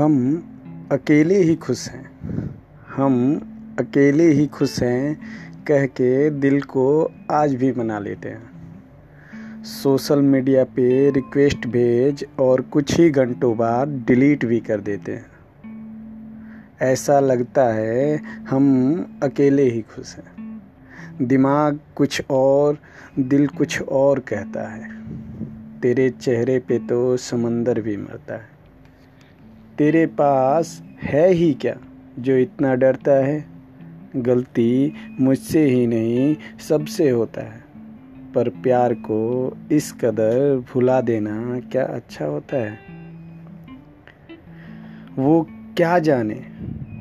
हम अकेले ही खुश हैं। हम अकेले ही खुश हैं कह के दिल को आज भी मना लेते हैं। सोशल मीडिया पे रिक्वेस्ट भेज और कुछ ही घंटों बाद डिलीट भी कर देते हैं। ऐसा लगता है हम अकेले ही खुश हैं। दिमाग कुछ और, दिल कुछ और कहता है। तेरे चेहरे पे तो समंदर भी मरता है। तेरे पास है ही क्या, जो इतना डरता है? गलती मुझसे ही नहीं, सबसे होता है। पर प्यार को इस कदर भुला देना क्या अच्छा होता है? वो क्या जाने,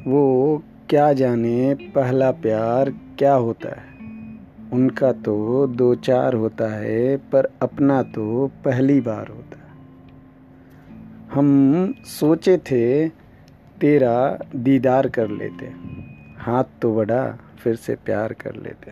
वो क्या जाने पहला प्यार क्या होता है? उनका तो दो चार होता है, पर अपना तो पहली बार होता है। हम सोचे थे तेरा दीदार कर लेते, हाथ तो बढ़ा फिर से प्यार कर लेते।